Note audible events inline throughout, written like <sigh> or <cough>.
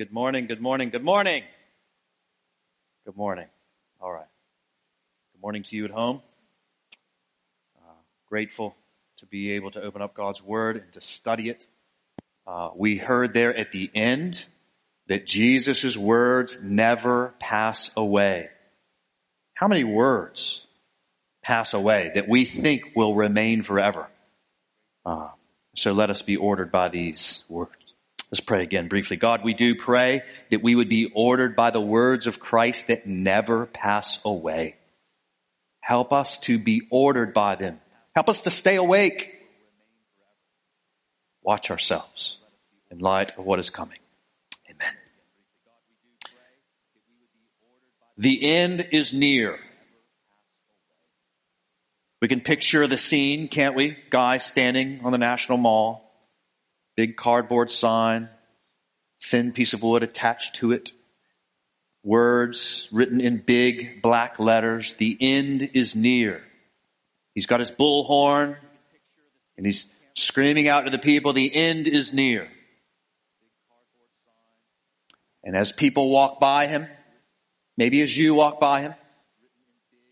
Good morning, good morning, good morning. Good morning. All right. Good morning to you at home. Uh, grateful to be able to open up God's Word and to study it. Uh, we heard there at the end that Jesus' words never pass away. How many words pass away that we think will remain forever? Uh, so let us be ordered by these words. Let's pray again briefly. God, we do pray that we would be ordered by the words of Christ that never pass away. Help us to be ordered by them. Help us to stay awake. Watch ourselves in light of what is coming. Amen. The end is near. We can picture the scene, can't we? Guy standing on the National Mall Big cardboard sign, thin piece of wood attached to it. Words written in big black letters. The end is near. He's got his bullhorn and he's screaming out to the people, the end is near. And as people walk by him, maybe as you walk by him,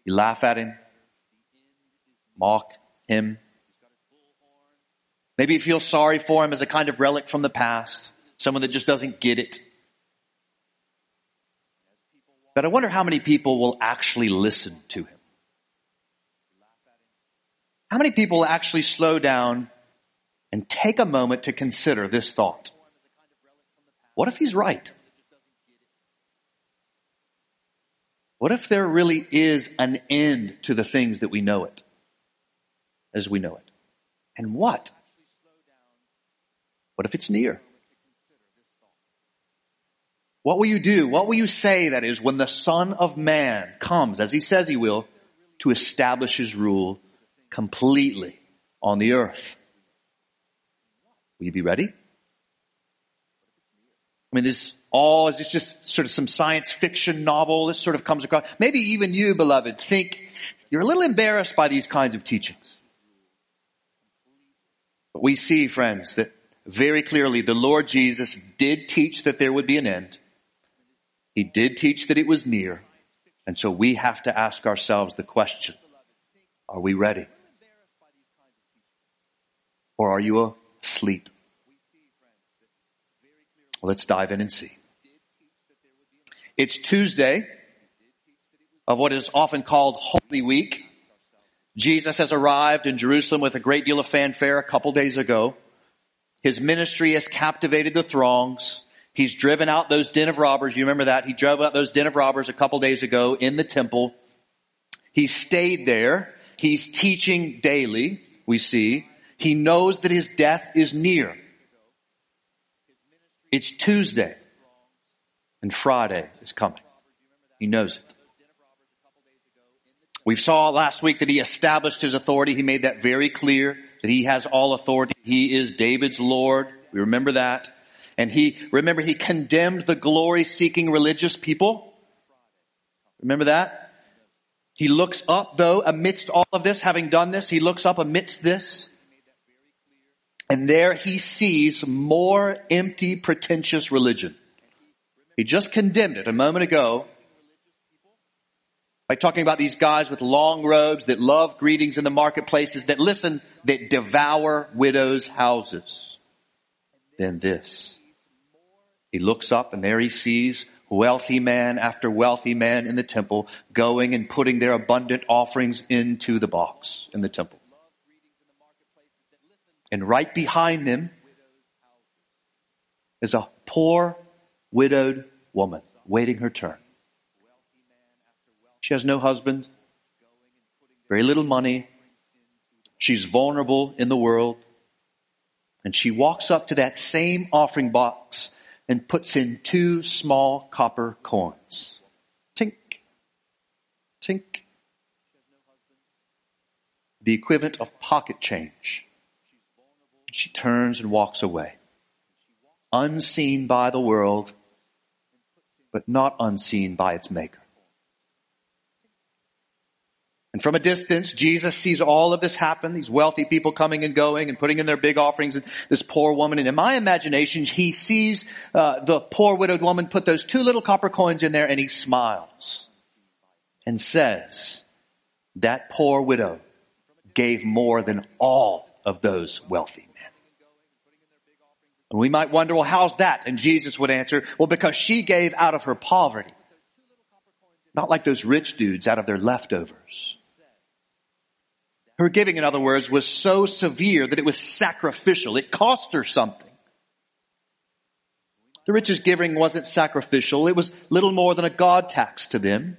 you laugh at him, mock him, Maybe you feel sorry for him as a kind of relic from the past, someone that just doesn't get it. But I wonder how many people will actually listen to him. How many people actually slow down and take a moment to consider this thought? What if he's right? What if there really is an end to the things that we know it as we know it? And what what if it's near? What will you do? What will you say, that is, when the Son of Man comes, as he says he will, to establish his rule completely on the earth? Will you be ready? I mean, this all is just sort of some science fiction novel. This sort of comes across. Maybe even you, beloved, think you're a little embarrassed by these kinds of teachings. But we see, friends, that very clearly the Lord Jesus did teach that there would be an end. He did teach that it was near. And so we have to ask ourselves the question, are we ready? Or are you asleep? Let's dive in and see. It's Tuesday of what is often called Holy Week. Jesus has arrived in Jerusalem with a great deal of fanfare a couple days ago. His ministry has captivated the throngs. He's driven out those den of robbers. You remember that? He drove out those den of robbers a couple days ago in the temple. He stayed there. He's teaching daily, we see. He knows that his death is near. It's Tuesday and Friday is coming. He knows it. We saw last week that he established his authority. He made that very clear that he has all authority. He is David's Lord. We remember that. And he, remember, he condemned the glory seeking religious people. Remember that? He looks up though amidst all of this, having done this, he looks up amidst this. And there he sees more empty, pretentious religion. He just condemned it a moment ago by talking about these guys with long robes that love greetings in the marketplaces, that listen, that devour widows' houses. Then this. He looks up and there he sees wealthy man after wealthy man in the temple going and putting their abundant offerings into the box in the temple. And right behind them is a poor widowed woman waiting her turn. She has no husband, very little money. She's vulnerable in the world. And she walks up to that same offering box and puts in two small copper coins. Tink, tink. The equivalent of pocket change. She turns and walks away. Unseen by the world, but not unseen by its maker. And from a distance, Jesus sees all of this happen, these wealthy people coming and going and putting in their big offerings and this poor woman. And in my imagination, he sees uh, the poor widowed woman put those two little copper coins in there and he smiles and says, that poor widow gave more than all of those wealthy men. And we might wonder, well, how's that? And Jesus would answer, well, because she gave out of her poverty. Not like those rich dudes out of their leftovers. Her giving, in other words, was so severe that it was sacrificial. It cost her something. The richest giving wasn't sacrificial. It was little more than a God tax to them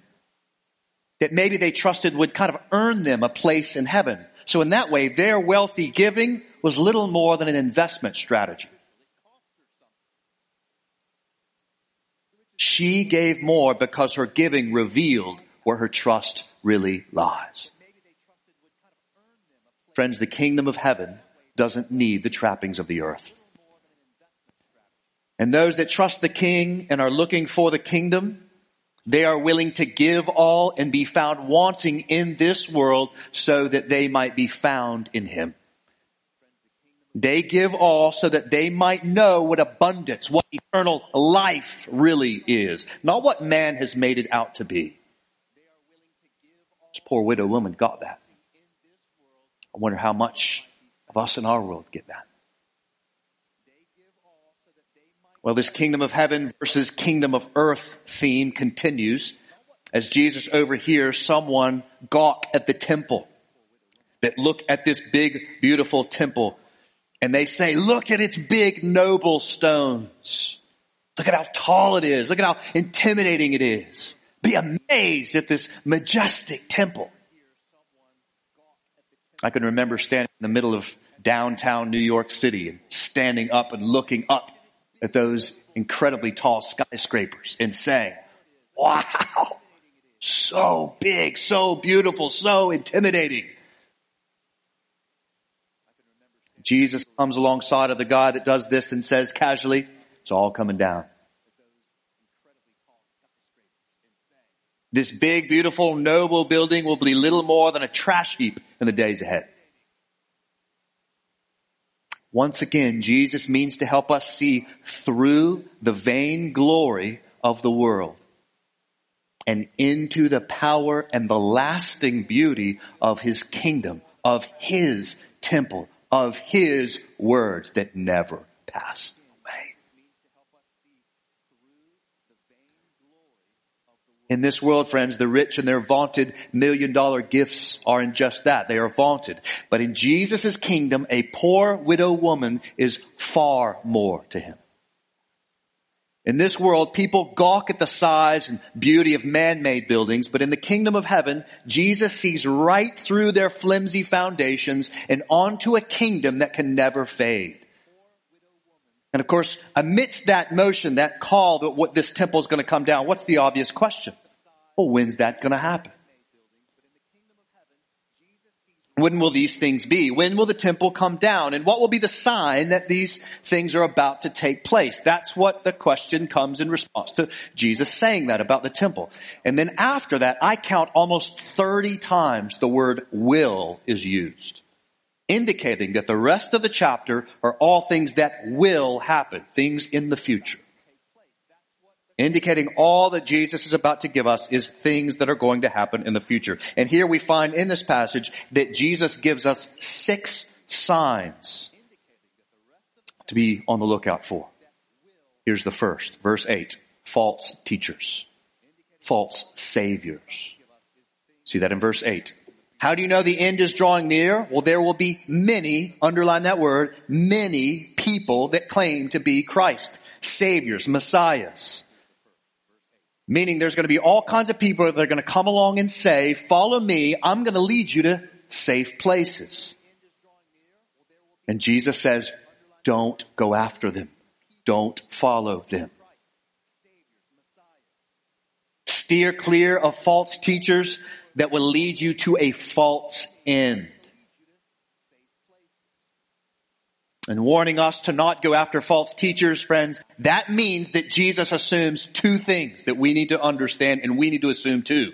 that maybe they trusted would kind of earn them a place in heaven. So in that way, their wealthy giving was little more than an investment strategy. She gave more because her giving revealed where her trust really lies. Friends, the kingdom of heaven doesn't need the trappings of the earth. And those that trust the king and are looking for the kingdom, they are willing to give all and be found wanting in this world so that they might be found in him. They give all so that they might know what abundance, what eternal life really is. Not what man has made it out to be. This poor widow woman got that. Wonder how much of us in our world get that. Well, this kingdom of heaven versus kingdom of earth theme continues as Jesus overhears someone gawk at the temple. That look at this big, beautiful temple and they say, look at its big, noble stones. Look at how tall it is. Look at how intimidating it is. Be amazed at this majestic temple. I can remember standing in the middle of downtown New York City and standing up and looking up at those incredibly tall skyscrapers and saying, wow, so big, so beautiful, so intimidating. Jesus comes alongside of the guy that does this and says casually, it's all coming down. This big, beautiful, noble building will be little more than a trash heap in the days ahead. Once again, Jesus means to help us see through the vain glory of the world and into the power and the lasting beauty of his kingdom, of his temple, of his words that never pass away. In this world, friends, the rich and their vaunted million dollar gifts are in just that. They are vaunted. But in Jesus' kingdom, a poor widow woman is far more to him. In this world, people gawk at the size and beauty of man-made buildings, but in the kingdom of heaven, Jesus sees right through their flimsy foundations and onto a kingdom that can never fade. And of course, amidst that motion, that call that what this temple is going to come down, what's the obvious question? Well, when's that going to happen? When will these things be? When will the temple come down? And what will be the sign that these things are about to take place? That's what the question comes in response to Jesus saying that about the temple. And then after that, I count almost 30 times the word will is used, indicating that the rest of the chapter are all things that will happen, things in the future indicating all that Jesus is about to give us is things that are going to happen in the future. And here we find in this passage that Jesus gives us six signs to be on the lookout for. Here's the first, verse 8. False teachers. False saviors. See that in verse 8. How do you know the end is drawing near? Well, there will be many, underline that word, many people that claim to be Christ. Saviors, Messiahs. Meaning there's going to be all kinds of people that are going to come along and say, follow me, I'm going to lead you to safe places. And Jesus says, don't go after them. Don't follow them. Steer clear of false teachers that will lead you to a false end. and warning us to not go after false teachers, friends, that means that Jesus assumes two things that we need to understand and we need to assume too.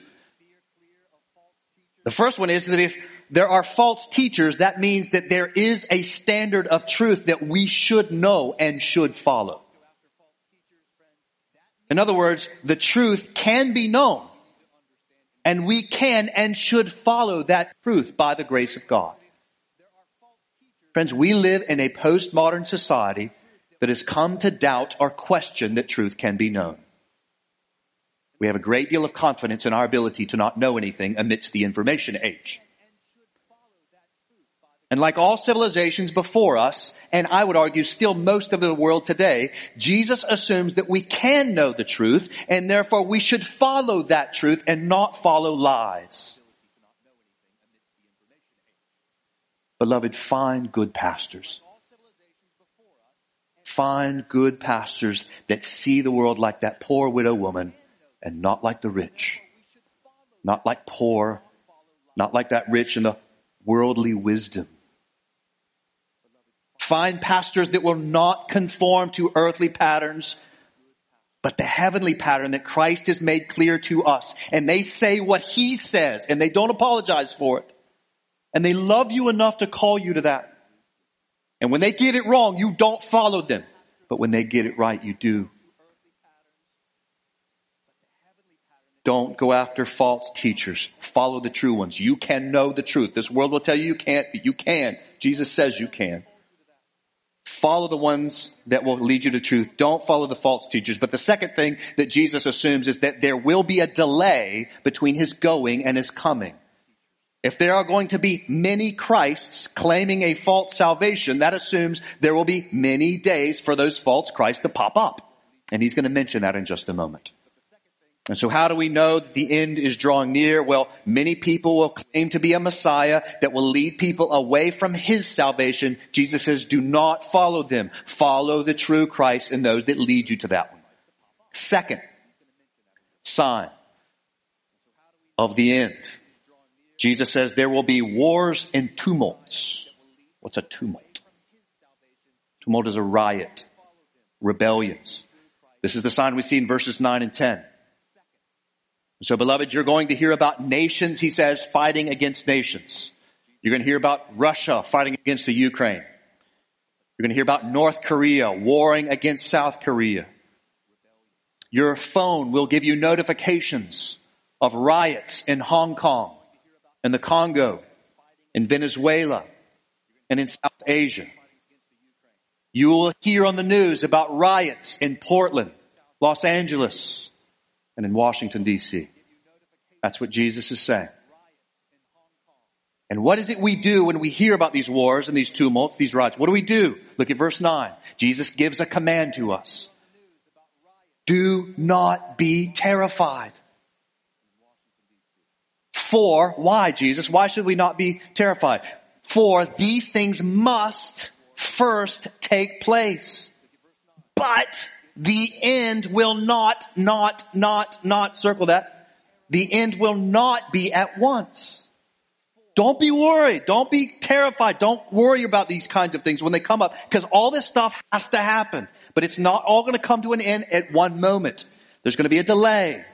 The first one is that if there are false teachers, that means that there is a standard of truth that we should know and should follow. In other words, the truth can be known and we can and should follow that truth by the grace of God. Friends, we live in a postmodern society that has come to doubt or question that truth can be known. We have a great deal of confidence in our ability to not know anything amidst the information age. And like all civilizations before us, and I would argue still most of the world today, Jesus assumes that we can know the truth, and therefore we should follow that truth and not follow lies. Beloved, find good pastors. Find good pastors that see the world like that poor widow woman and not like the rich. Not like poor, not like that rich in the worldly wisdom. Find pastors that will not conform to earthly patterns, but the heavenly pattern that Christ has made clear to us. And they say what he says and they don't apologize for it. And they love you enough to call you to that. And when they get it wrong, you don't follow them. But when they get it right, you do. Don't go after false teachers. Follow the true ones. You can know the truth. This world will tell you you can't, but you can. Jesus says you can. Follow the ones that will lead you to truth. Don't follow the false teachers. But the second thing that Jesus assumes is that there will be a delay between his going and his coming. If there are going to be many Christs claiming a false salvation, that assumes there will be many days for those false Christs to pop up. And he's going to mention that in just a moment. And so how do we know that the end is drawing near? Well, many people will claim to be a Messiah that will lead people away from his salvation. Jesus says, do not follow them. Follow the true Christ and those that lead you to that one. Second sign of the end. Jesus says there will be wars and tumults. What's a tumult? Tumult is a riot, rebellions. This is the sign we see in verses 9 and 10. So beloved, you're going to hear about nations, he says, fighting against nations. You're going to hear about Russia fighting against the Ukraine. You're going to hear about North Korea warring against South Korea. Your phone will give you notifications of riots in Hong Kong, in the Congo, in Venezuela, and in South Asia. You will hear on the news about riots in Portland, Los Angeles, and in Washington DC. That's what Jesus is saying. And what is it we do when we hear about these wars and these tumults, these riots? What do we do? Look at verse 9. Jesus gives a command to us. Do not be terrified. For, why Jesus? Why should we not be terrified? For these things must first take place. But the end will not, not, not, not, circle that. The end will not be at once. Don't be worried. Don't be terrified. Don't worry about these kinds of things when they come up because all this stuff has to happen. But it's not all going to come to an end at one moment. There's going to be a delay.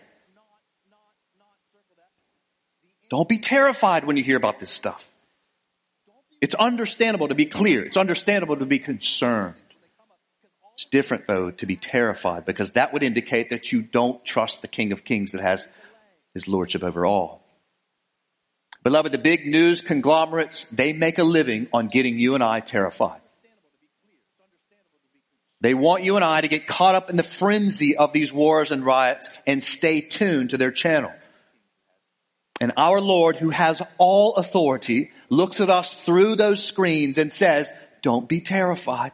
Don't be terrified when you hear about this stuff. It's understandable to be clear. It's understandable to be concerned. It's different though to be terrified because that would indicate that you don't trust the King of Kings that has his lordship over all. Beloved, the big news conglomerates, they make a living on getting you and I terrified. They want you and I to get caught up in the frenzy of these wars and riots and stay tuned to their channel. And our Lord, who has all authority, looks at us through those screens and says, don't be terrified.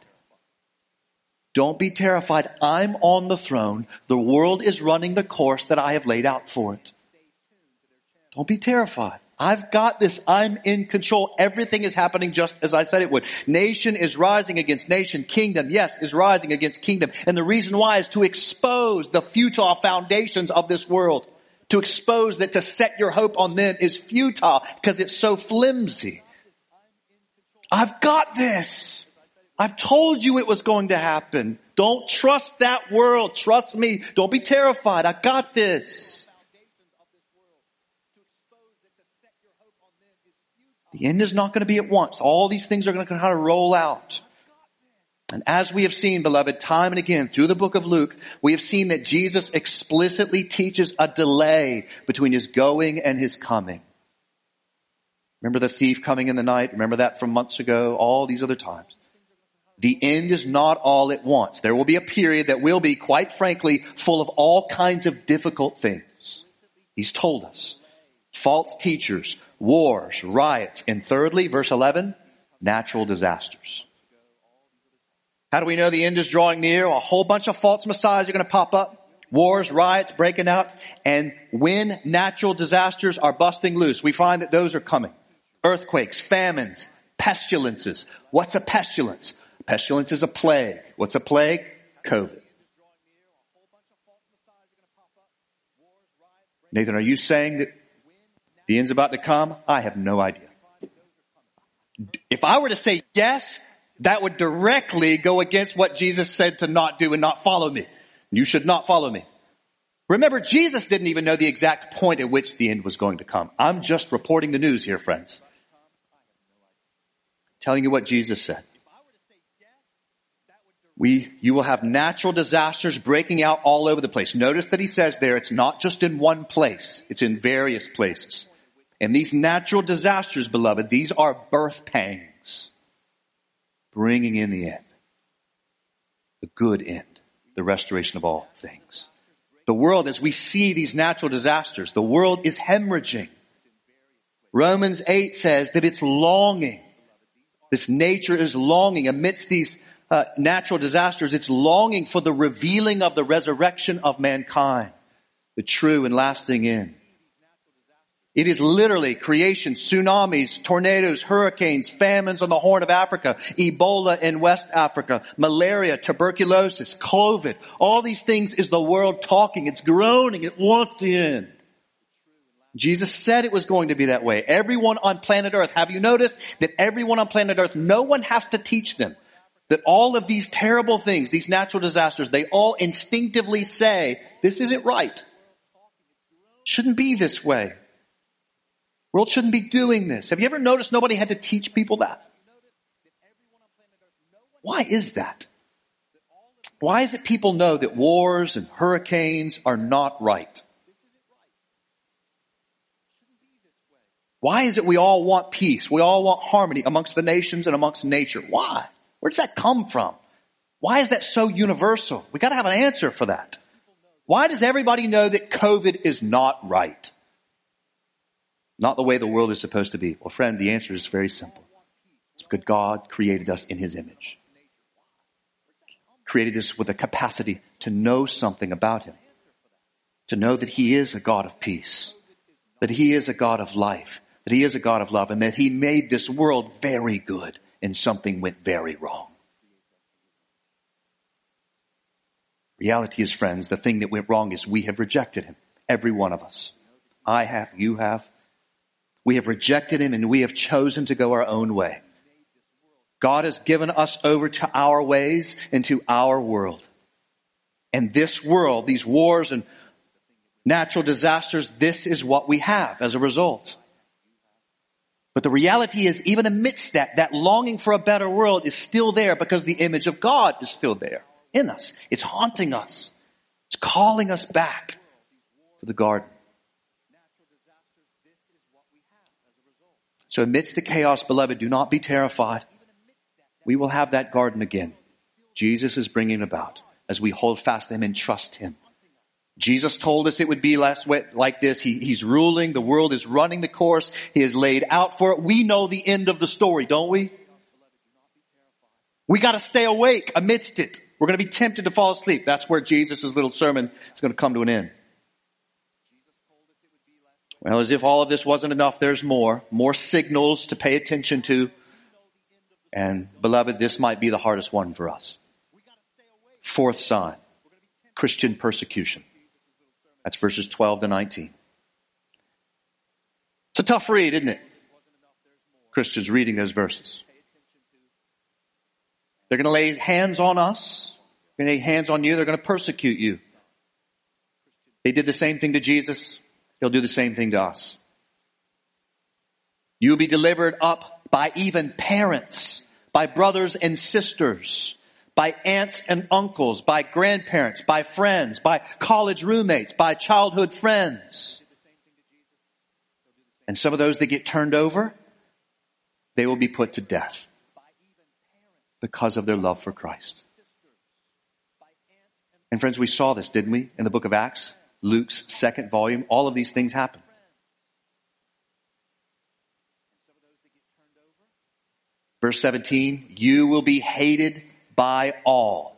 Don't be terrified. I'm on the throne. The world is running the course that I have laid out for it. Don't be terrified. I've got this. I'm in control. Everything is happening just as I said it would. Nation is rising against nation. Kingdom, yes, is rising against kingdom. And the reason why is to expose the futile foundations of this world. To expose that to set your hope on them is futile because it's so flimsy. I've got this. I've told you it was going to happen. Don't trust that world. Trust me. Don't be terrified. I got this. The end is not going to be at once. All these things are going to kind of roll out. And as we have seen, beloved, time and again through the book of Luke, we have seen that Jesus explicitly teaches a delay between his going and his coming. Remember the thief coming in the night? Remember that from months ago? All these other times. The end is not all at once. There will be a period that will be, quite frankly, full of all kinds of difficult things. He's told us. False teachers, wars, riots, and thirdly, verse 11, natural disasters. How do we know the end is drawing near? A whole bunch of false messiahs are going to pop up. Wars, riots breaking out. And when natural disasters are busting loose, we find that those are coming. Earthquakes, famines, pestilences. What's a pestilence? Pestilence is a plague. What's a plague? COVID. Nathan, are you saying that the end's about to come? I have no idea. If I were to say yes, that would directly go against what Jesus said to not do and not follow me. You should not follow me. Remember, Jesus didn't even know the exact point at which the end was going to come. I'm just reporting the news here, friends. Telling you what Jesus said. We, you will have natural disasters breaking out all over the place. Notice that he says there, it's not just in one place. It's in various places. And these natural disasters, beloved, these are birth pangs bringing in the end. The good end. The restoration of all things. The world, as we see these natural disasters, the world is hemorrhaging. Romans 8 says that it's longing. This nature is longing amidst these uh, natural disasters. It's longing for the revealing of the resurrection of mankind, the true and lasting end. It is literally creation, tsunamis, tornadoes, hurricanes, famines on the Horn of Africa, Ebola in West Africa, malaria, tuberculosis, COVID. All these things is the world talking. It's groaning. It wants the end. Jesus said it was going to be that way. Everyone on planet earth, have you noticed that everyone on planet earth, no one has to teach them that all of these terrible things, these natural disasters, they all instinctively say, this isn't right. Shouldn't be this way. World shouldn't be doing this. Have you ever noticed nobody had to teach people that? Why is that? Why is it people know that wars and hurricanes are not right? Why is it we all want peace? We all want harmony amongst the nations and amongst nature. Why? Where does that come from? Why is that so universal? We gotta have an answer for that. Why does everybody know that COVID is not right? Not the way the world is supposed to be. Well, friend, the answer is very simple. It's because God created us in His image. Created us with a capacity to know something about Him. To know that He is a God of peace. That He is a God of life. That He is a God of love. And that He made this world very good and something went very wrong. Reality is, friends, the thing that went wrong is we have rejected Him. Every one of us. I have, you have, we have rejected him and we have chosen to go our own way. God has given us over to our ways and to our world. And this world, these wars and natural disasters, this is what we have as a result. But the reality is, even amidst that, that longing for a better world is still there because the image of God is still there in us. It's haunting us. It's calling us back to the garden. So amidst the chaos, beloved, do not be terrified. We will have that garden again. Jesus is bringing about as we hold fast to Him and trust Him. Jesus told us it would be less like this. He, he's ruling. The world is running the course. He has laid out for it. We know the end of the story, don't we? We gotta stay awake amidst it. We're gonna be tempted to fall asleep. That's where Jesus' little sermon is gonna come to an end. Well, as if all of this wasn't enough, there's more. More signals to pay attention to. And beloved, this might be the hardest one for us. Fourth sign. Christian persecution. That's verses 12 to 19. It's a tough read, isn't it? Christians reading those verses. They're going to lay hands on us. They're going to lay hands on you. They're going to persecute you. They did the same thing to Jesus. He'll do the same thing to us. You will be delivered up by even parents, by brothers and sisters, by aunts and uncles, by grandparents, by friends, by college roommates, by childhood friends. And some of those that get turned over, they will be put to death because of their love for Christ. And friends, we saw this, didn't we, in the book of Acts? Luke's second volume. All of these things happen. Verse 17, you will be hated by all.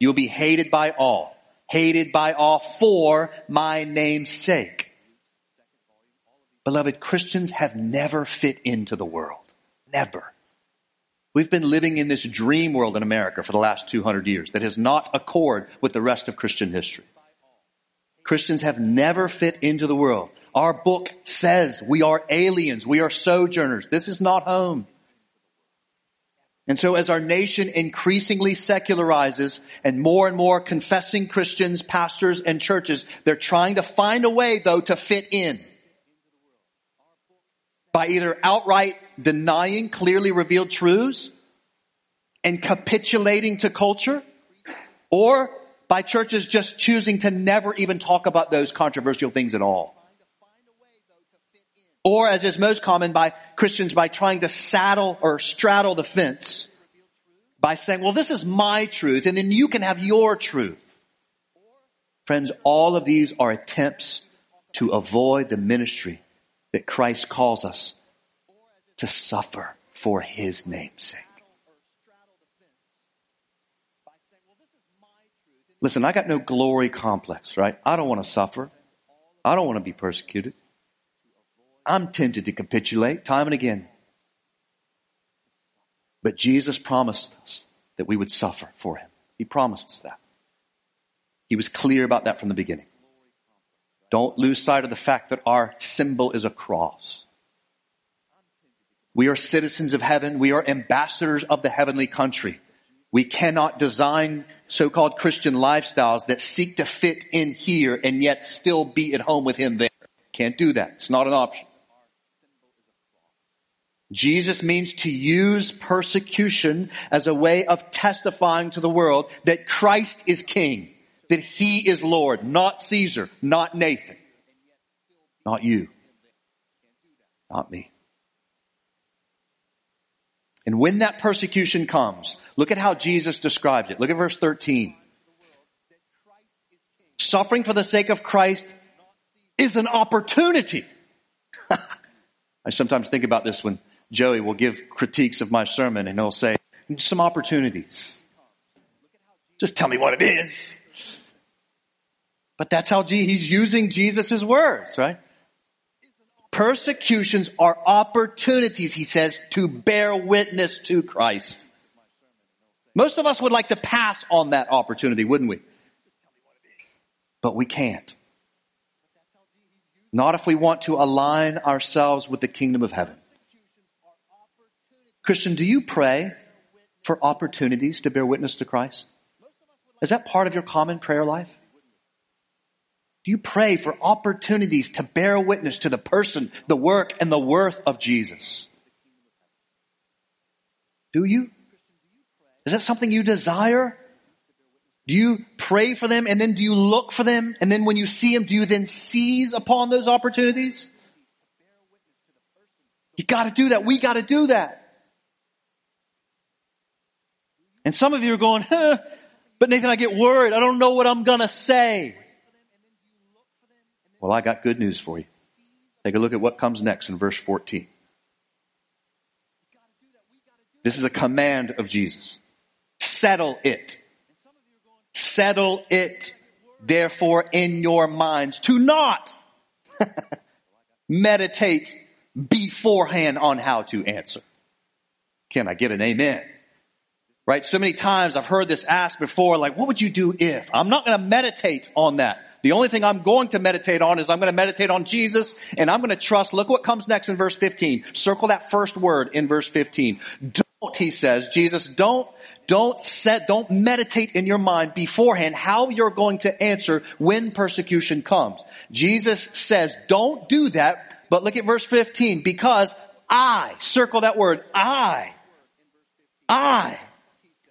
You'll be hated by all. Hated by all for my name's sake. Beloved, Christians have never fit into the world. Never. We've been living in this dream world in America for the last 200 years that has not accord with the rest of Christian history. Christians have never fit into the world. Our book says we are aliens. We are sojourners. This is not home. And so as our nation increasingly secularizes and more and more confessing Christians, pastors, and churches, they're trying to find a way though to fit in. By either outright denying clearly revealed truths and capitulating to culture, or by churches just choosing to never even talk about those controversial things at all. Or as is most common by Christians by trying to saddle or straddle the fence by saying, well, this is my truth and then you can have your truth. Friends, all of these are attempts to avoid the ministry that Christ calls us to suffer for his name's sake. Listen, I got no glory complex, right? I don't want to suffer. I don't want to be persecuted. I'm tempted to capitulate time and again. But Jesus promised us that we would suffer for him. He promised us that. He was clear about that from the beginning. Don't lose sight of the fact that our symbol is a cross. We are citizens of heaven. We are ambassadors of the heavenly country. We cannot design so-called Christian lifestyles that seek to fit in here and yet still be at home with him there. Can't do that. It's not an option. Jesus means to use persecution as a way of testifying to the world that Christ is king, that he is Lord, not Caesar, not Nathan, not you, not me. And when that persecution comes, look at how Jesus describes it. Look at verse 13. Suffering for the sake of Christ is an opportunity. <laughs> I sometimes think about this when Joey will give critiques of my sermon and he'll say, some opportunities. Just tell me what it is. But that's how G- he's using Jesus' words, right? Persecutions are opportunities, he says, to bear witness to Christ. Most of us would like to pass on that opportunity, wouldn't we? But we can't. Not if we want to align ourselves with the kingdom of heaven. Christian, do you pray for opportunities to bear witness to Christ? Is that part of your common prayer life? Do you pray for opportunities to bear witness to the person, the work, and the worth of Jesus? Do you? Is that something you desire? Do you pray for them and then do you look for them and then when you see them, do you then seize upon those opportunities? You gotta do that. We gotta do that. And some of you are going, huh, but Nathan, I get worried. I don't know what I'm gonna say. Well, I got good news for you. Take a look at what comes next in verse 14. This is a command of Jesus. Settle it. Settle it, therefore, in your minds to not <laughs> meditate beforehand on how to answer. Can I get an amen? Right? So many times I've heard this asked before, like, what would you do if? I'm not going to meditate on that. The only thing I'm going to meditate on is I'm going to meditate on Jesus and I'm going to trust. Look what comes next in verse 15. Circle that first word in verse 15. Don't, he says, Jesus, don't, don't set, don't meditate in your mind beforehand how you're going to answer when persecution comes. Jesus says, don't do that, but look at verse 15, because I, circle that word, I, I,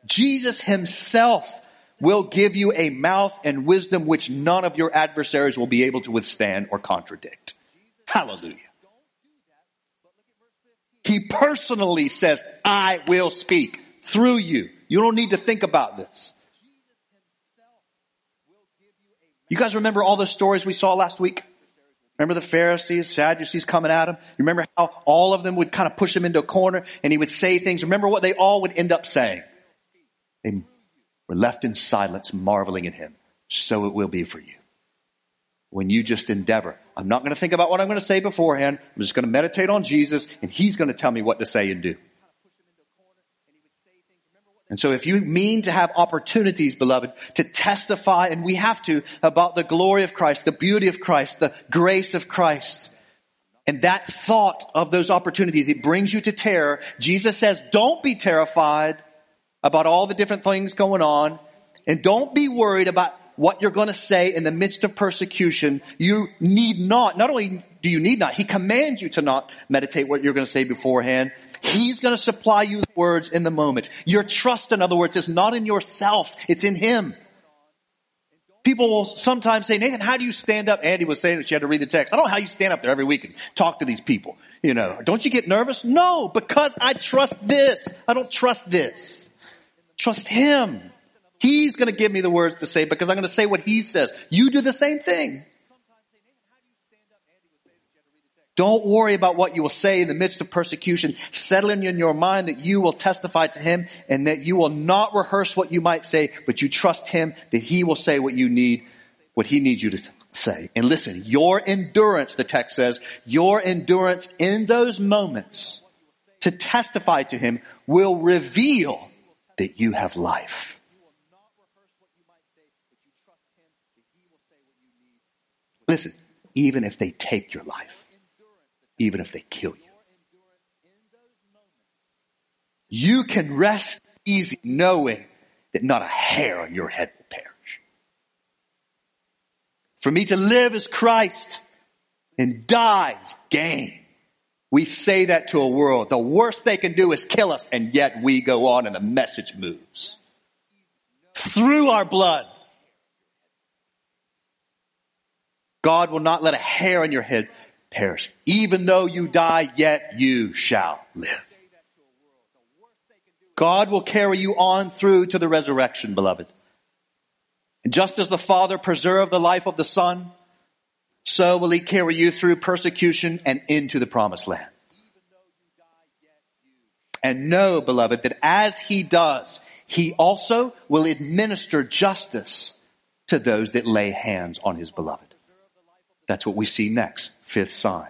Jesus himself will give you a mouth and wisdom which none of your adversaries will be able to withstand or contradict. Hallelujah. He personally says, I will speak through you. You don't need to think about this. You guys remember all the stories we saw last week? Remember the Pharisees, Sadducees coming at him? You remember how all of them would kind of push him into a corner and he would say things? Remember what they all would end up saying? They were left in silence, marveling at him. So it will be for you. When you just endeavor. I'm not going to think about what I'm going to say beforehand. I'm just going to meditate on Jesus and he's going to tell me what to say and do. And so if you mean to have opportunities, beloved, to testify, and we have to, about the glory of Christ, the beauty of Christ, the grace of Christ, and that thought of those opportunities, it brings you to terror. Jesus says, don't be terrified about all the different things going on, and don't be worried about what you're going to say in the midst of persecution. You need not, not only do you need not, He commands you to not meditate what you're going to say beforehand. He's going to supply you with words in the moment. Your trust, in other words, is not in yourself. It's in Him. People will sometimes say, Nathan, how do you stand up? Andy was saying that she had to read the text. I don't know how you stand up there every week and talk to these people. You know, don't you get nervous? No, because I trust this. I don't trust this. Trust Him. He's going to give me the words to say because I'm going to say what He says. You do the same thing. Don't worry about what you will say in the midst of persecution. Settle in your mind that you will testify to him and that you will not rehearse what you might say, but you trust him that he will say what you need, what he needs you to say. And listen, your endurance, the text says, your endurance in those moments to testify to him will reveal that you have life. Listen, even if they take your life even if they kill you. You can rest easy knowing that not a hair on your head will perish. For me to live is Christ and die is gain. We say that to a world. The worst they can do is kill us and yet we go on and the message moves. Through our blood. God will not let a hair on your head perish. Even though you die, yet you shall live. God will carry you on through to the resurrection, beloved. And just as the Father preserved the life of the Son, so will He carry you through persecution and into the promised land. And know, beloved, that as He does, He also will administer justice to those that lay hands on His beloved. That's what we see next. Fifth sign.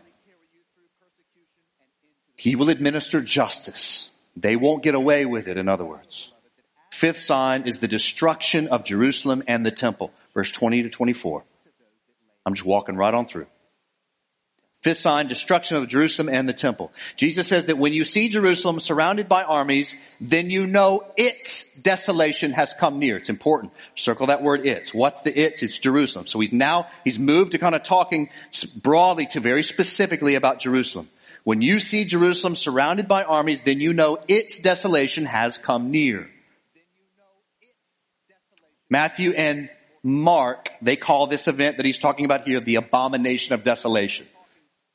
He will administer justice. They won't get away with it, in other words. Fifth sign is the destruction of Jerusalem and the temple. Verse 20 to 24. I'm just walking right on through. Fifth sign, destruction of Jerusalem and the temple. Jesus says that when you see Jerusalem surrounded by armies, then you know its desolation has come near. It's important. Circle that word its. What's the its? It's Jerusalem. So he's now, he's moved to kind of talking broadly to very specifically about Jerusalem. When you see Jerusalem surrounded by armies, then you know its desolation has come near. Matthew and Mark, they call this event that he's talking about here the abomination of desolation.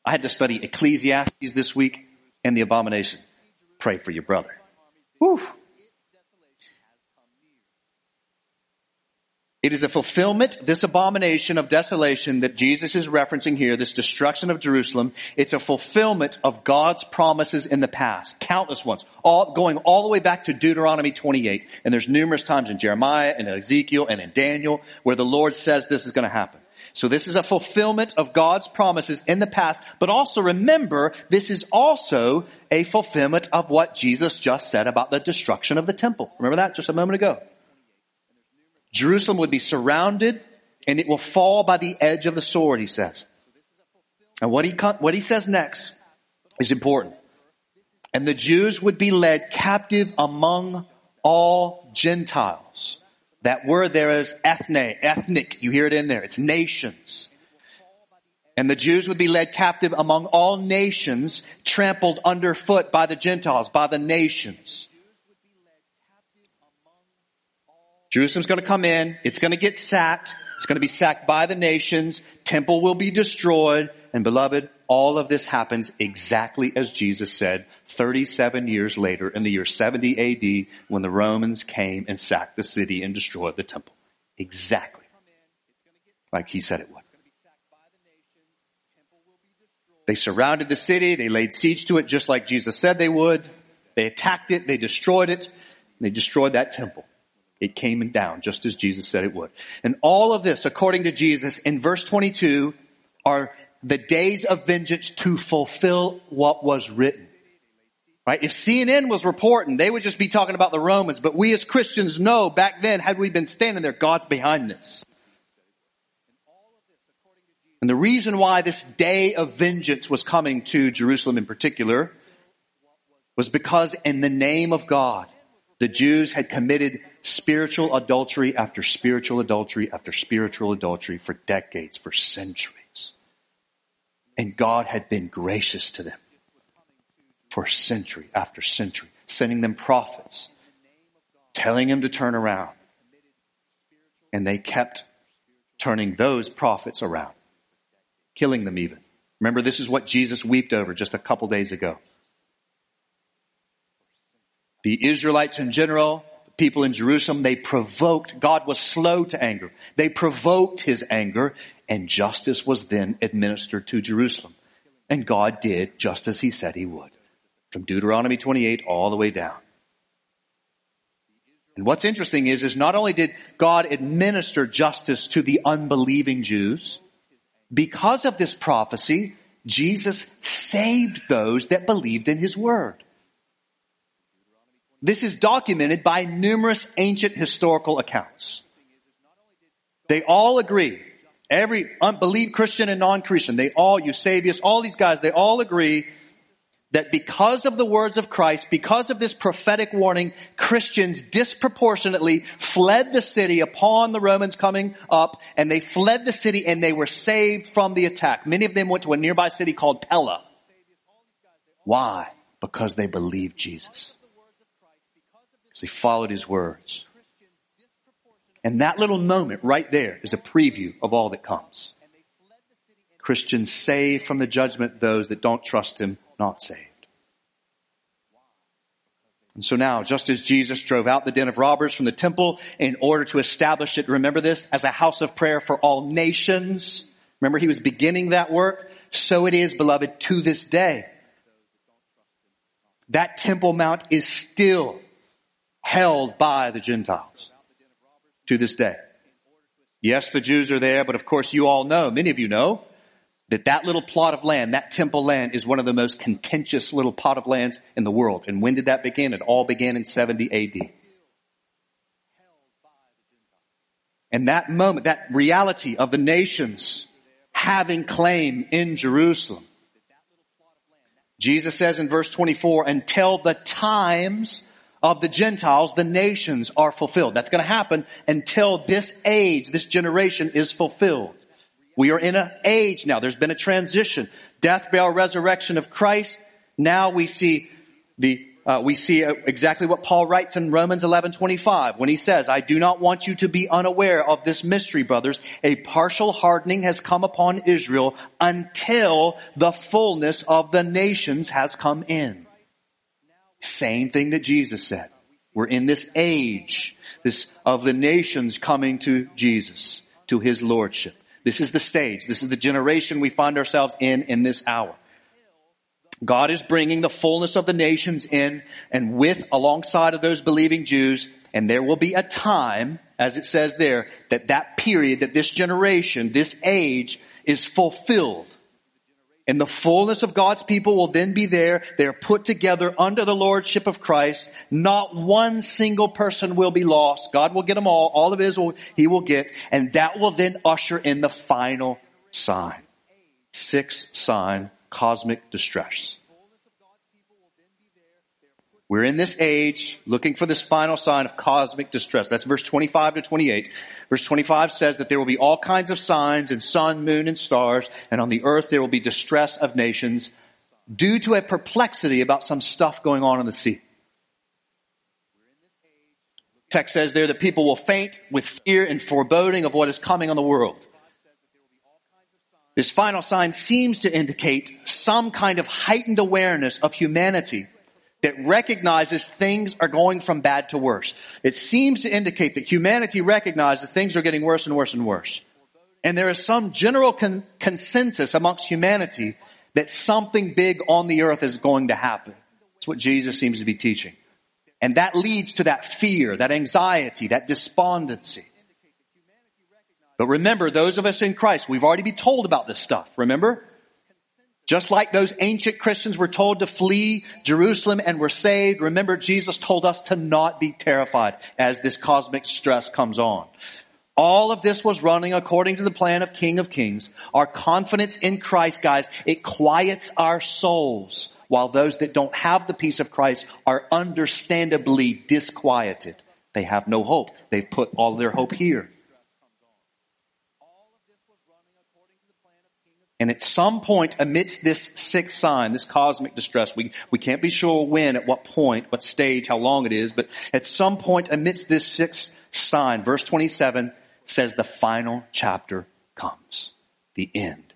I had to study Ecclesiastes this week and the abomination. Pray for your brother. Whew. It is a fulfillment, this abomination of desolation that Jesus is referencing here, this destruction of Jerusalem. It's a fulfillment of God's promises in the past, countless ones, all, going all the way back to Deuteronomy 28. And there's numerous times in Jeremiah and Ezekiel and in Daniel where the Lord says this is going to happen. So this is a fulfillment of God's promises in the past, but also remember, this is also a fulfillment of what Jesus just said about the destruction of the temple. Remember that just a moment ago? Jerusalem would be surrounded and it will fall by the edge of the sword, he says. And what he, what he says next is important. And the Jews would be led captive among all Gentiles. That word there is ethne, ethnic. You hear it in there. It's nations. And the Jews would be led captive among all nations, trampled underfoot by the Gentiles, by the nations. Jerusalem's going to come in. It's going to get sacked. It's going to be sacked by the nations. Temple will be destroyed. And beloved, all of this happens exactly as Jesus said 37 years later in the year 70 AD when the Romans came and sacked the city and destroyed the temple. Exactly. Like he said it would. They surrounded the city. They laid siege to it just like Jesus said they would. They attacked it. They destroyed it. they destroyed that temple. It came down just as Jesus said it would. And all of this, according to Jesus, in verse 22, are the days of vengeance to fulfill what was written. Right? If CNN was reporting, they would just be talking about the Romans, but we as Christians know back then, had we been standing there, God's behind this. And the reason why this day of vengeance was coming to Jerusalem in particular was because in the name of God, the Jews had committed spiritual adultery after spiritual adultery after spiritual adultery for decades, for centuries. And God had been gracious to them for century after century, sending them prophets, telling them to turn around. And they kept turning those prophets around killing them even. Remember, this is what Jesus wept over just a couple days ago. The Israelites in general, people in Jerusalem, they provoked, God was slow to anger. They provoked his anger and justice was then administered to Jerusalem. And God did just as he said he would. From Deuteronomy 28 all the way down. And what's interesting is, is not only did God administer justice to the unbelieving Jews, because of this prophecy, Jesus saved those that believed in his word. This is documented by numerous ancient historical accounts. They all agree. Every unbelieved Christian and non-Christian, they all, Eusebius, all these guys, they all agree that because of the words of Christ, because of this prophetic warning, Christians disproportionately fled the city upon the Romans coming up, and they fled the city and they were saved from the attack. Many of them went to a nearby city called Pella. Why? Because they believed Jesus. Because they followed his words. And that little moment right there is a preview of all that comes. Christians save from the judgment those that don't trust him not saved. And so now, just as Jesus drove out the den of robbers from the temple in order to establish it, remember this, as a house of prayer for all nations. Remember he was beginning that work. So it is, beloved, to this day. That temple mount is still held by the Gentiles to this day. Yes, the Jews are there, but of course you all know, many of you know, that that little plot of land, that temple land, is one of the most contentious little plot of lands in the world. And when did that begin? It all began in 70 AD. And that moment, that reality of the nations having claim in Jerusalem. Jesus says in verse 24, until the times of the Gentiles, the nations are fulfilled. That's going to happen until this age, this generation is fulfilled. We are in an age now. There's been a transition. Death, burial, resurrection of Christ. Now we see the uh, we see uh, exactly what Paul writes in Romans 11:25 when he says, "I do not want you to be unaware of this mystery, brothers. A partial hardening has come upon Israel until the fullness of the nations has come in." Same thing that Jesus said. We're in this age, this of the nations coming to Jesus, to his lordship. This is the stage. This is the generation we find ourselves in in this hour. God is bringing the fullness of the nations in and with alongside of those believing Jews. And there will be a time, as it says there, that that period, that this generation, this age is fulfilled. And the fullness of God's people will then be there. They are put together under the lordship of Christ. Not one single person will be lost. God will get them all. All of will, he will get. And that will then usher in the final sign. Sixth sign, cosmic distress. We're in this age looking for this final sign of cosmic distress. That's verse 25 to 28. Verse 25 says that there will be all kinds of signs in sun, moon, and stars, and on the earth there will be distress of nations due to a perplexity about some stuff going on in the sea. Text says there that people will faint with fear and foreboding of what is coming on the world. This final sign seems to indicate some kind of heightened awareness of humanity that recognizes things are going from bad to worse. It seems to indicate that humanity recognizes things are getting worse and worse and worse. And there is some general con- consensus amongst humanity that something big on the earth is going to happen. That's what Jesus seems to be teaching. And that leads to that fear, that anxiety, that despondency. But remember, those of us in Christ, we've already been told about this stuff. Remember? Just like those ancient Christians were told to flee Jerusalem and were saved, remember Jesus told us to not be terrified as this cosmic stress comes on. All of this was running according to the plan of King of Kings. Our confidence in Christ, guys, it quiets our souls while those that don't have the peace of Christ are understandably disquieted. They have no hope. They've put all their hope here. And at some point amidst this sixth sign, this cosmic distress, we, we can't be sure when, at what point, what stage, how long it is, but at some point amidst this sixth sign, verse 27 says the final chapter comes. The end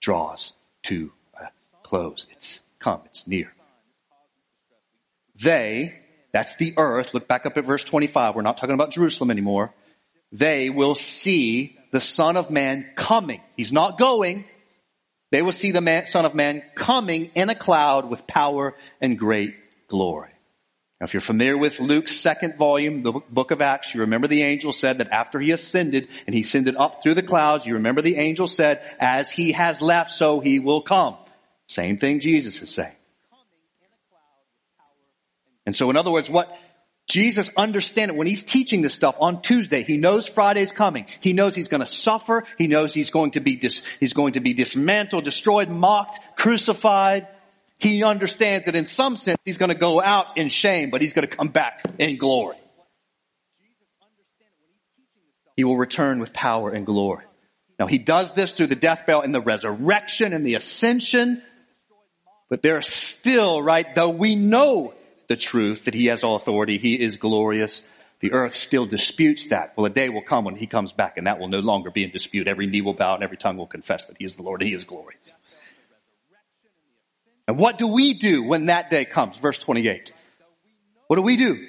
draws to a close. It's come. It's near. They, that's the earth, look back up at verse 25. We're not talking about Jerusalem anymore. They will see the Son of Man coming. He's not going. They will see the man, Son of Man coming in a cloud with power and great glory. Now, if you're familiar with Luke's second volume, the book of Acts, you remember the angel said that after he ascended and he ascended up through the clouds, you remember the angel said, as he has left, so he will come. Same thing Jesus is saying. And so in other words, what Jesus understands it when he's teaching this stuff on Tuesday, he knows Friday's coming. He knows he's going to suffer. He knows he's going to be dis, he's going to be dismantled, destroyed, mocked, crucified. He understands that in some sense he's going to go out in shame, but he's going to come back in glory. He will return with power and glory. Now he does this through the death burial and the resurrection and the ascension. But there's still, right, though we know the truth that he has all authority, he is glorious, the earth still disputes that. Well, a day will come when he comes back and that will no longer be in dispute. Every knee will bow and every tongue will confess that he is the Lord and he is glorious. And what do we do when that day comes? Verse 28. What do we do?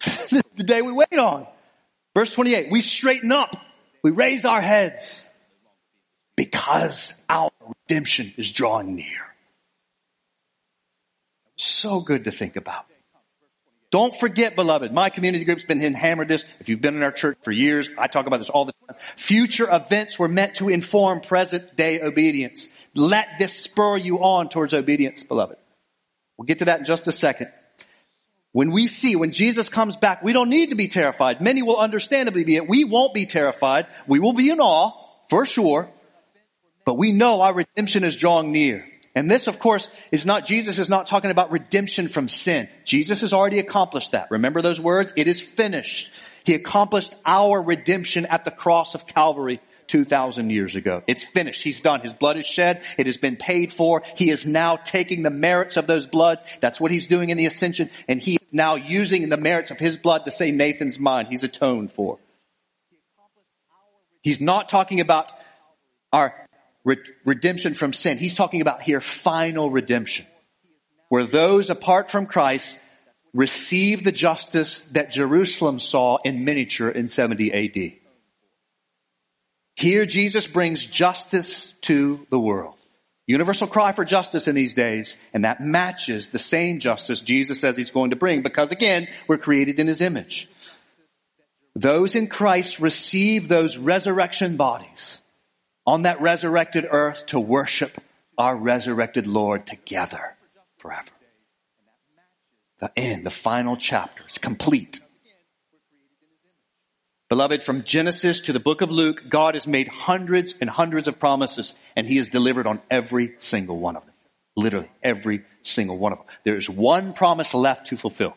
<laughs> the day we wait on. Verse 28. We straighten up. We raise our heads because our redemption is drawing near. So good to think about. Don't forget, beloved, my community group's been hammered this. If you've been in our church for years, I talk about this all the time. Future events were meant to inform present day obedience. Let this spur you on towards obedience, beloved. We'll get to that in just a second. When we see, when Jesus comes back, we don't need to be terrified. Many will understandably be it. We won't be terrified. We will be in awe, for sure. But we know our redemption is drawing near. And this, of course, is not, Jesus is not talking about redemption from sin. Jesus has already accomplished that. Remember those words? It is finished. He accomplished our redemption at the cross of Calvary 2,000 years ago. It's finished. He's done. His blood is shed. It has been paid for. He is now taking the merits of those bloods. That's what he's doing in the ascension. And he is now using the merits of his blood to say Nathan's mind. He's atoned for. He's not talking about our redemption from sin. He's talking about here final redemption. Where those apart from Christ receive the justice that Jerusalem saw in miniature in 70 AD. Here Jesus brings justice to the world. Universal cry for justice in these days, and that matches the same justice Jesus says he's going to bring because again, we're created in his image. Those in Christ receive those resurrection bodies on that resurrected earth to worship our resurrected Lord together forever. The end, the final chapter is complete. Beloved, from Genesis to the book of Luke, God has made hundreds and hundreds of promises and he has delivered on every single one of them. Literally every single one of them. There is one promise left to fulfill.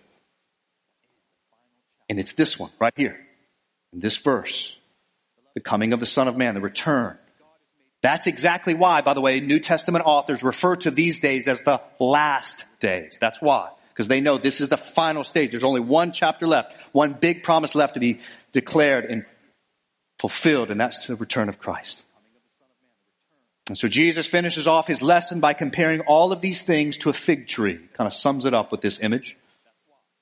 And it's this one right here in this verse. The coming of the Son of Man, the return. That's exactly why, by the way, New Testament authors refer to these days as the last days. That's why. Because they know this is the final stage. There's only one chapter left, one big promise left to be declared and fulfilled, and that's the return of Christ. And so Jesus finishes off his lesson by comparing all of these things to a fig tree. Kind of sums it up with this image.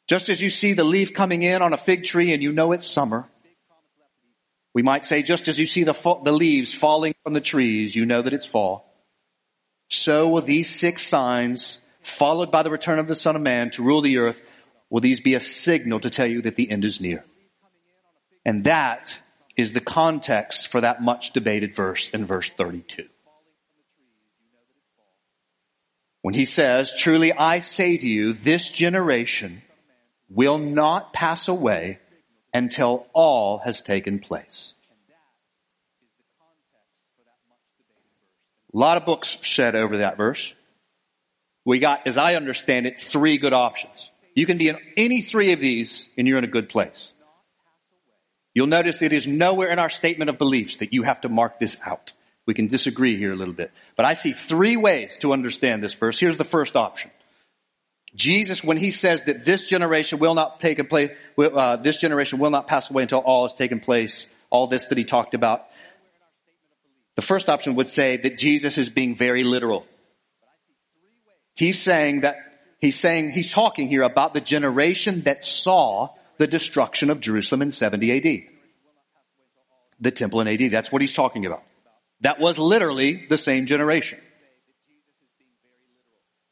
Just as you see the leaf coming in on a fig tree and you know it's summer, we might say just as you see the, the leaves falling from the trees, you know that it's fall. So will these six signs, followed by the return of the Son of Man to rule the earth, will these be a signal to tell you that the end is near. And that is the context for that much debated verse in verse 32. When he says, truly I say to you, this generation will not pass away until all has taken place. A lot of books said over that verse. We got, as I understand it, three good options. You can be in any three of these and you're in a good place. You'll notice it is nowhere in our statement of beliefs that you have to mark this out. We can disagree here a little bit. But I see three ways to understand this verse. Here's the first option. Jesus, when he says that this generation will not take a place, uh, this generation will not pass away until all has taken place, all this that he talked about, the first option would say that Jesus is being very literal. He's saying that, he's saying, he's talking here about the generation that saw the destruction of Jerusalem in 70 AD. The temple in AD. That's what he's talking about. That was literally the same generation.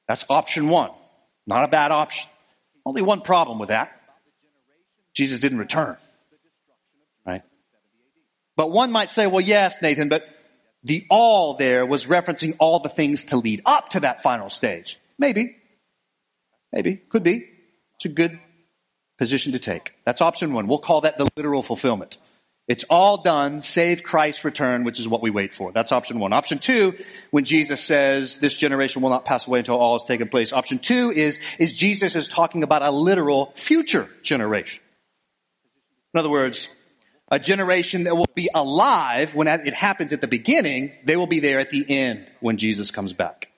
That's option one. Not a bad option. Only one problem with that. Jesus didn't return. Right? But one might say, well, yes, Nathan, but the all there was referencing all the things to lead up to that final stage. Maybe. Maybe. Could be. It's a good position to take. That's option one. We'll call that the literal fulfillment. It's all done, save Christ's return, which is what we wait for. That's option one. Option two, when Jesus says this generation will not pass away until all has taken place. Option two is, is Jesus is talking about a literal future generation. In other words, a generation that will be alive when it happens at the beginning, they will be there at the end when Jesus comes back.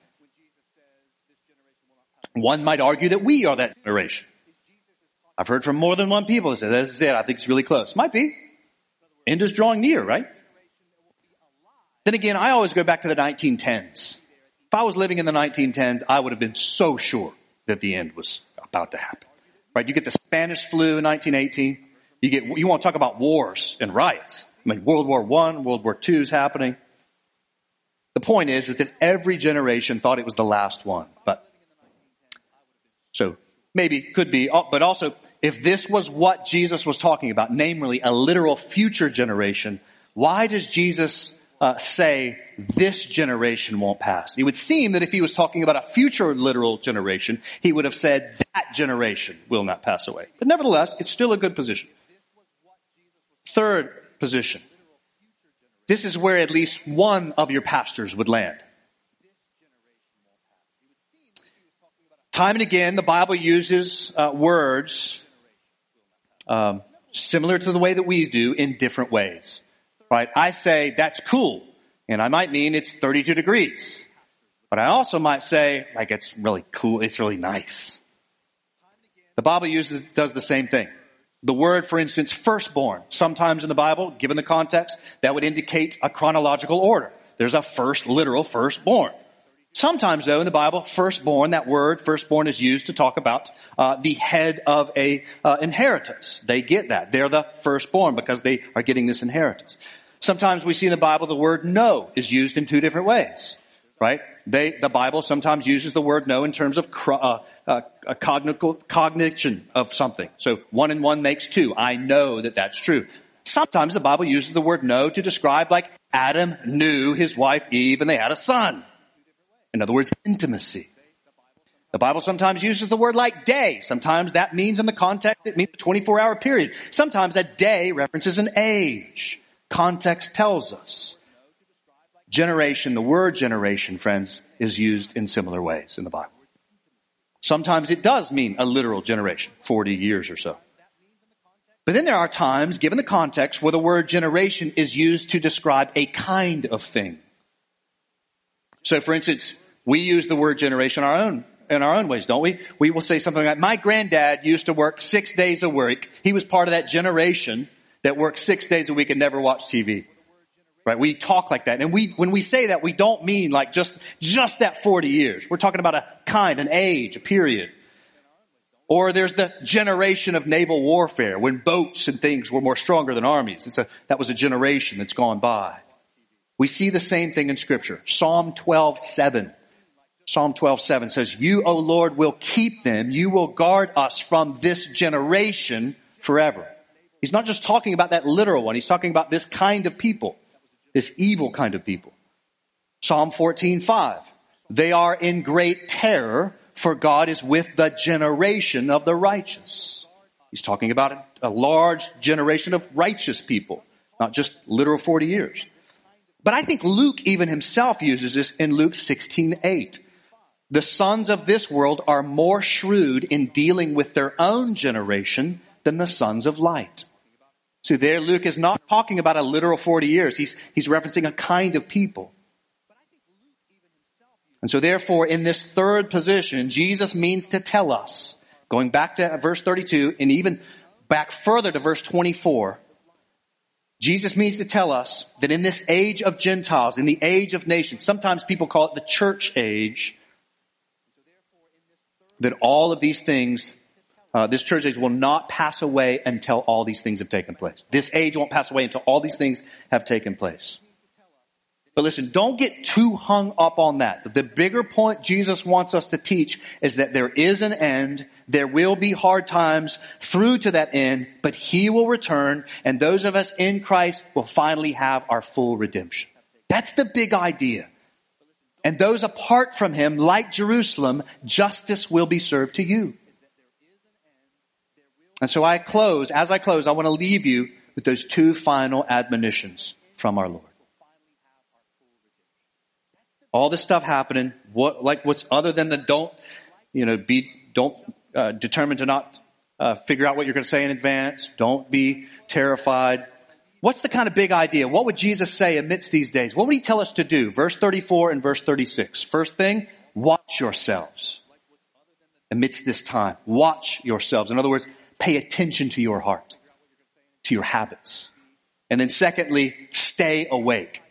One might argue that we are that generation. I've heard from more than one people that say, this is it, I think it's really close. Might be. End is drawing near, right? Then again, I always go back to the 1910s. If I was living in the 1910s, I would have been so sure that the end was about to happen. Right? You get the Spanish flu in 1918. You get, you want to talk about wars and riots. I mean, World War One, World War Two is happening. The point is, is that every generation thought it was the last one. But, so, maybe, could be, but also, if this was what Jesus was talking about, namely a literal future generation, why does Jesus uh, say this generation won't pass? It would seem that if he was talking about a future literal generation, he would have said that generation will not pass away. But nevertheless, it's still a good position. Third position. This is where at least one of your pastors would land. Time and again, the Bible uses uh, words um, similar to the way that we do in different ways. Right? I say that's cool, and I might mean it's 32 degrees, but I also might say like it's really cool, it's really nice. The Bible uses does the same thing. The word, for instance, firstborn, sometimes in the Bible, given the context, that would indicate a chronological order. There's a first literal firstborn. Sometimes though in the Bible, firstborn, that word firstborn is used to talk about uh, the head of a uh, inheritance. They get that. They're the firstborn because they are getting this inheritance. Sometimes we see in the Bible the word no is used in two different ways. Right? They, the Bible sometimes uses the word no in terms of uh, uh, a cognition of something. So one and one makes two. I know that that's true. Sometimes the Bible uses the word no to describe like Adam knew his wife Eve and they had a son. In other words, intimacy. The Bible sometimes uses the word like day. Sometimes that means in the context, it means a 24 hour period. Sometimes a day references an age. Context tells us. Generation, the word generation, friends, is used in similar ways in the Bible. Sometimes it does mean a literal generation, 40 years or so. But then there are times, given the context, where the word generation is used to describe a kind of thing. So for instance, we use the word generation our own, in our own ways, don't we? We will say something like, my granddad used to work six days a week. He was part of that generation that worked six days a week and never watched TV. Right? We talk like that. And we, when we say that, we don't mean like just, just that 40 years. We're talking about a kind, an age, a period. Or there's the generation of naval warfare when boats and things were more stronger than armies. It's a, that was a generation that's gone by. We see the same thing in scripture. Psalm 12, 7. Psalm 12, 7 says, You, O Lord, will keep them. You will guard us from this generation forever. He's not just talking about that literal one. He's talking about this kind of people, this evil kind of people. Psalm 14, 5. They are in great terror, for God is with the generation of the righteous. He's talking about a, large generation of righteous people, not just literal 40 years. But I think Luke even himself uses this in Luke 16, 8. The sons of this world are more shrewd in dealing with their own generation than the sons of light. So there Luke is not talking about a literal 40 years. He's, he's referencing a kind of people. And so therefore, in this third position, Jesus means to tell us, going back to verse 32 and even back further to verse 24, Jesus means to tell us that in this age of Gentiles, in the age of nations, sometimes people call it the church age, that all of these things, uh, this church age will not pass away until all these things have taken place. This age won't pass away until all these things have taken place. But listen, don't get too hung up on that. The bigger point Jesus wants us to teach is that there is an end, there will be hard times through to that end, but He will return and those of us in Christ will finally have our full redemption. That's the big idea. And those apart from Him, like Jerusalem, justice will be served to you. And so I close, as I close, I want to leave you with those two final admonitions from our Lord all this stuff happening. What, like what's other than the don't, you know, be, don't, uh, determined to not, uh, figure out what you're going to say in advance. Don't be terrified. What's the kind of big idea? What would Jesus say amidst these days? What would he tell us to do? Verse 34 and verse 36. First thing, watch yourselves amidst this time. Watch yourselves. In other words, pay attention to your heart, to your habits. And then secondly, stay awake.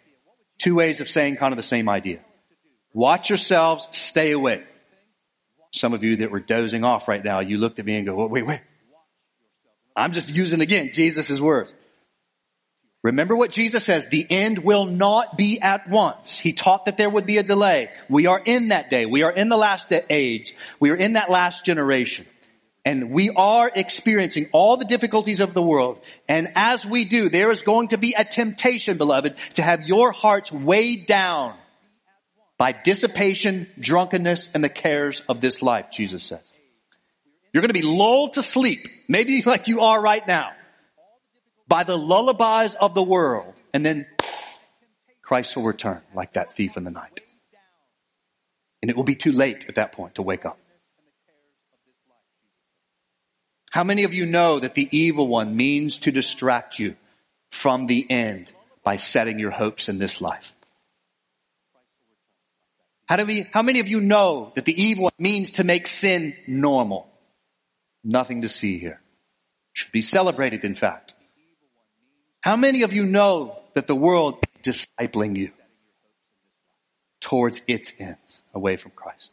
Two ways of saying kind of the same idea. Watch yourselves, stay awake. Some of you that were dozing off right now, you looked at me and go, wait, wait. I'm just using again Jesus' words. Remember what Jesus says, the end will not be at once. He taught that there would be a delay. We are in that day. We are in the last age. We are in that last generation. And we are experiencing all the difficulties of the world. And as we do, there is going to be a temptation, beloved, to have your hearts weighed down by dissipation, drunkenness, and the cares of this life, Jesus says. You're going to be lulled to sleep, maybe <laughs> like you are right now, by the lullabies of the world. And then Christ will return like that thief in the night. And it will be too late at that point to wake up. How many of you know that the evil one means to distract you from the end by setting your hopes in this life? How, do we, how many of you know that the evil one means to make sin normal? Nothing to see here. Should be celebrated, in fact. How many of you know that the world is discipling you towards its ends away from Christ?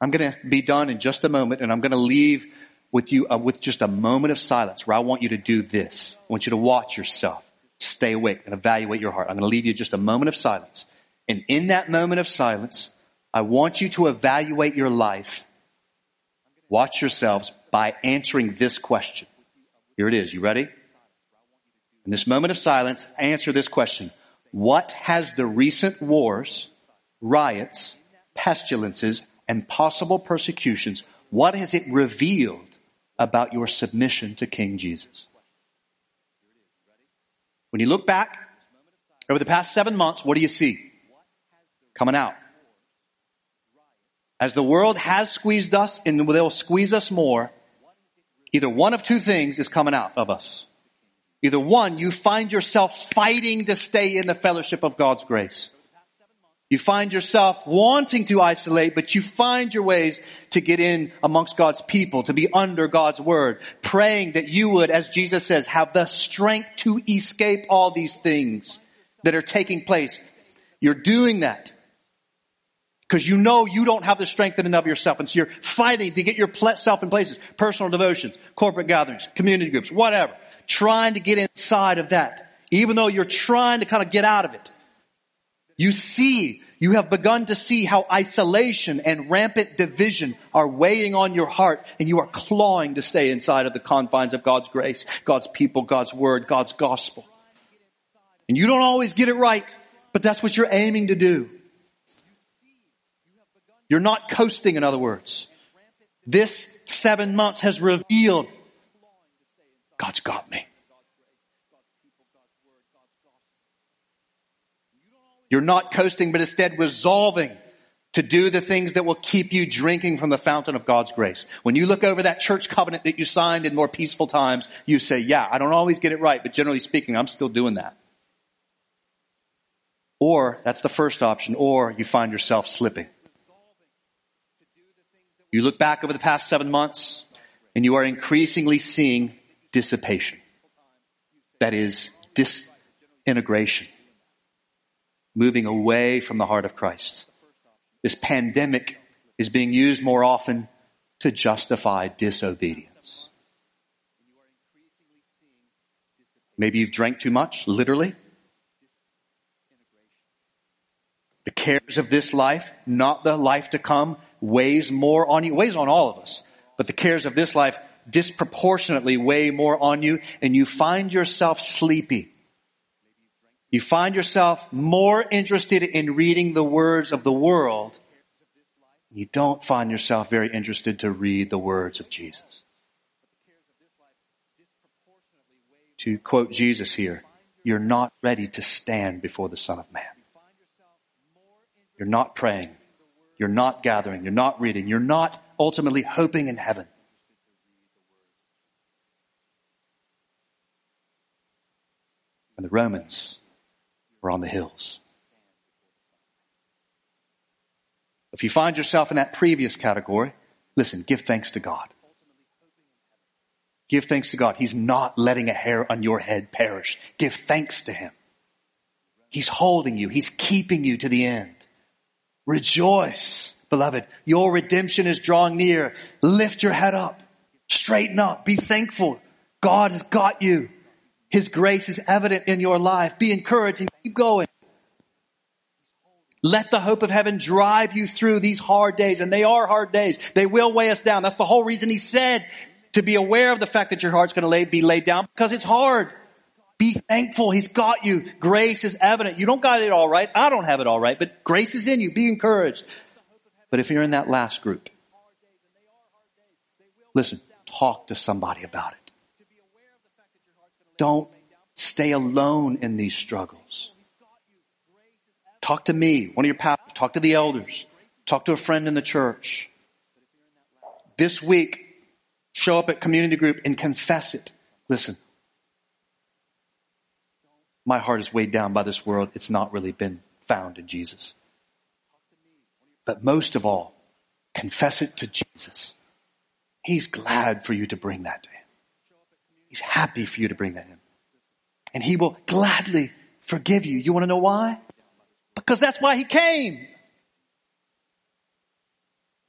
I'm going to be done in just a moment and I'm going to leave with you uh, with just a moment of silence where I want you to do this. I want you to watch yourself stay awake and evaluate your heart. I'm going to leave you just a moment of silence. And in that moment of silence, I want you to evaluate your life. Watch yourselves by answering this question. Here it is. You ready? In this moment of silence, answer this question. What has the recent wars, riots, pestilences, and possible persecutions, what has it revealed about your submission to King Jesus? When you look back over the past seven months, what do you see? Coming out. As the world has squeezed us and they'll squeeze us more, either one of two things is coming out of us. Either one, you find yourself fighting to stay in the fellowship of God's grace. You find yourself wanting to isolate, but you find your ways to get in amongst God's people, to be under God's word, praying that you would, as Jesus says, have the strength to escape all these things that are taking place. You're doing that because you know you don't have the strength in and of yourself. And so you're fighting to get yourself in places, personal devotions, corporate gatherings, community groups, whatever, trying to get inside of that. Even though you're trying to kind of get out of it. You see, you have begun to see how isolation and rampant division are weighing on your heart and you are clawing to stay inside of the confines of God's grace, God's people, God's word, God's gospel. And you don't always get it right, but that's what you're aiming to do. You're not coasting, in other words. This seven months has revealed God's got me. You're not coasting, but instead resolving to do the things that will keep you drinking from the fountain of God's grace. When you look over that church covenant that you signed in more peaceful times, you say, yeah, I don't always get it right, but generally speaking, I'm still doing that. Or, that's the first option, or you find yourself slipping. You look back over the past seven months and you are increasingly seeing dissipation. That is disintegration. Moving away from the heart of Christ. This pandemic is being used more often to justify disobedience. Maybe you've drank too much, literally. The cares of this life, not the life to come, weighs more on you, weighs on all of us. But the cares of this life disproportionately weigh more on you and you find yourself sleepy. You find yourself more interested in reading the words of the world. You don't find yourself very interested to read the words of Jesus. To quote Jesus here, you're not ready to stand before the Son of Man. You're not praying. You're not gathering. You're not reading. You're not ultimately hoping in heaven. And the Romans were on the hills. If you find yourself in that previous category, listen, give thanks to God. Give thanks to God. He's not letting a hair on your head perish. Give thanks to Him. He's holding you. He's keeping you to the end. Rejoice, beloved. Your redemption is drawing near. Lift your head up. Straighten up. Be thankful. God has got you. His grace is evident in your life. Be encouraged and keep going. Let the hope of heaven drive you through these hard days, and they are hard days. They will weigh us down. That's the whole reason he said to be aware of the fact that your heart's going to be laid down because it's hard. Be thankful. He's got you. Grace is evident. You don't got it all right. I don't have it all right, but grace is in you. Be encouraged. But if you're in that last group, listen, talk to somebody about it. Don't stay alone in these struggles. Talk to me, one of your pastors, talk to the elders, talk to a friend in the church. This week, show up at community group and confess it. Listen, my heart is weighed down by this world. It's not really been found in Jesus. But most of all, confess it to Jesus. He's glad for you to bring that to him. He's happy for you to bring that in. And he will gladly forgive you. You want to know why? Because that's why he came.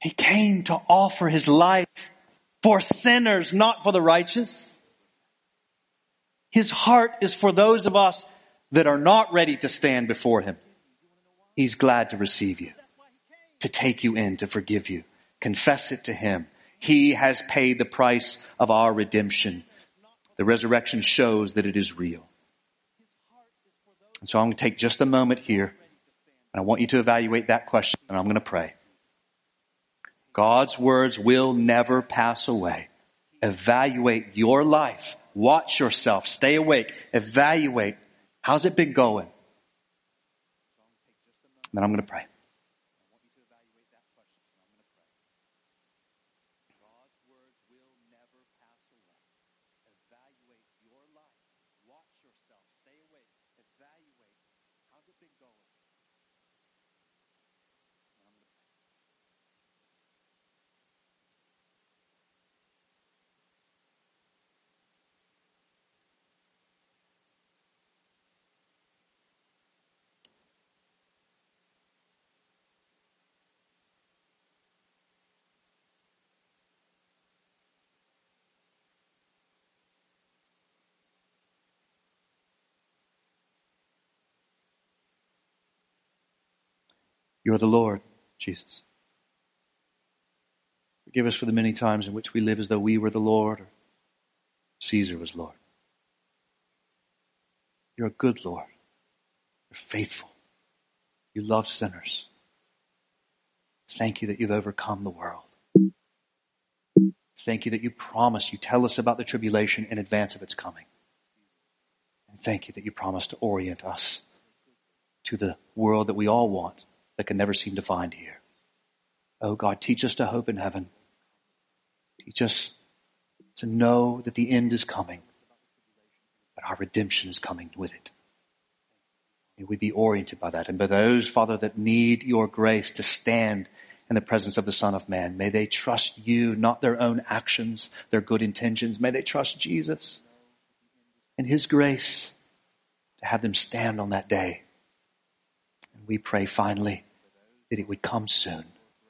He came to offer his life for sinners, not for the righteous. His heart is for those of us that are not ready to stand before Him. He's glad to receive you, to take you in, to forgive you. Confess it to Him. He has paid the price of our redemption. The resurrection shows that it is real. And so I'm going to take just a moment here and I want you to evaluate that question and I'm going to pray. God's words will never pass away evaluate your life. Watch yourself. Stay awake. Evaluate. How's it been going? Then I'm going to pray. Evaluate your life. Watch yourself. Stay awake. Evaluate. How's it been going? Are the Lord, Jesus. Forgive us for the many times in which we live as though we were the Lord or Caesar was Lord. You're a good Lord. You're faithful. You love sinners. Thank you that you've overcome the world. Thank you that you promise, you tell us about the tribulation in advance of its coming. And thank you that you promise to orient us to the world that we all want that can never seem to find here. Oh God, teach us to hope in heaven. Teach us to know that the end is coming, but our redemption is coming with it. May we be oriented by that. And by those, Father, that need your grace to stand in the presence of the Son of Man, may they trust you, not their own actions, their good intentions. May they trust Jesus and his grace to have them stand on that day. And we pray finally that it would come soon.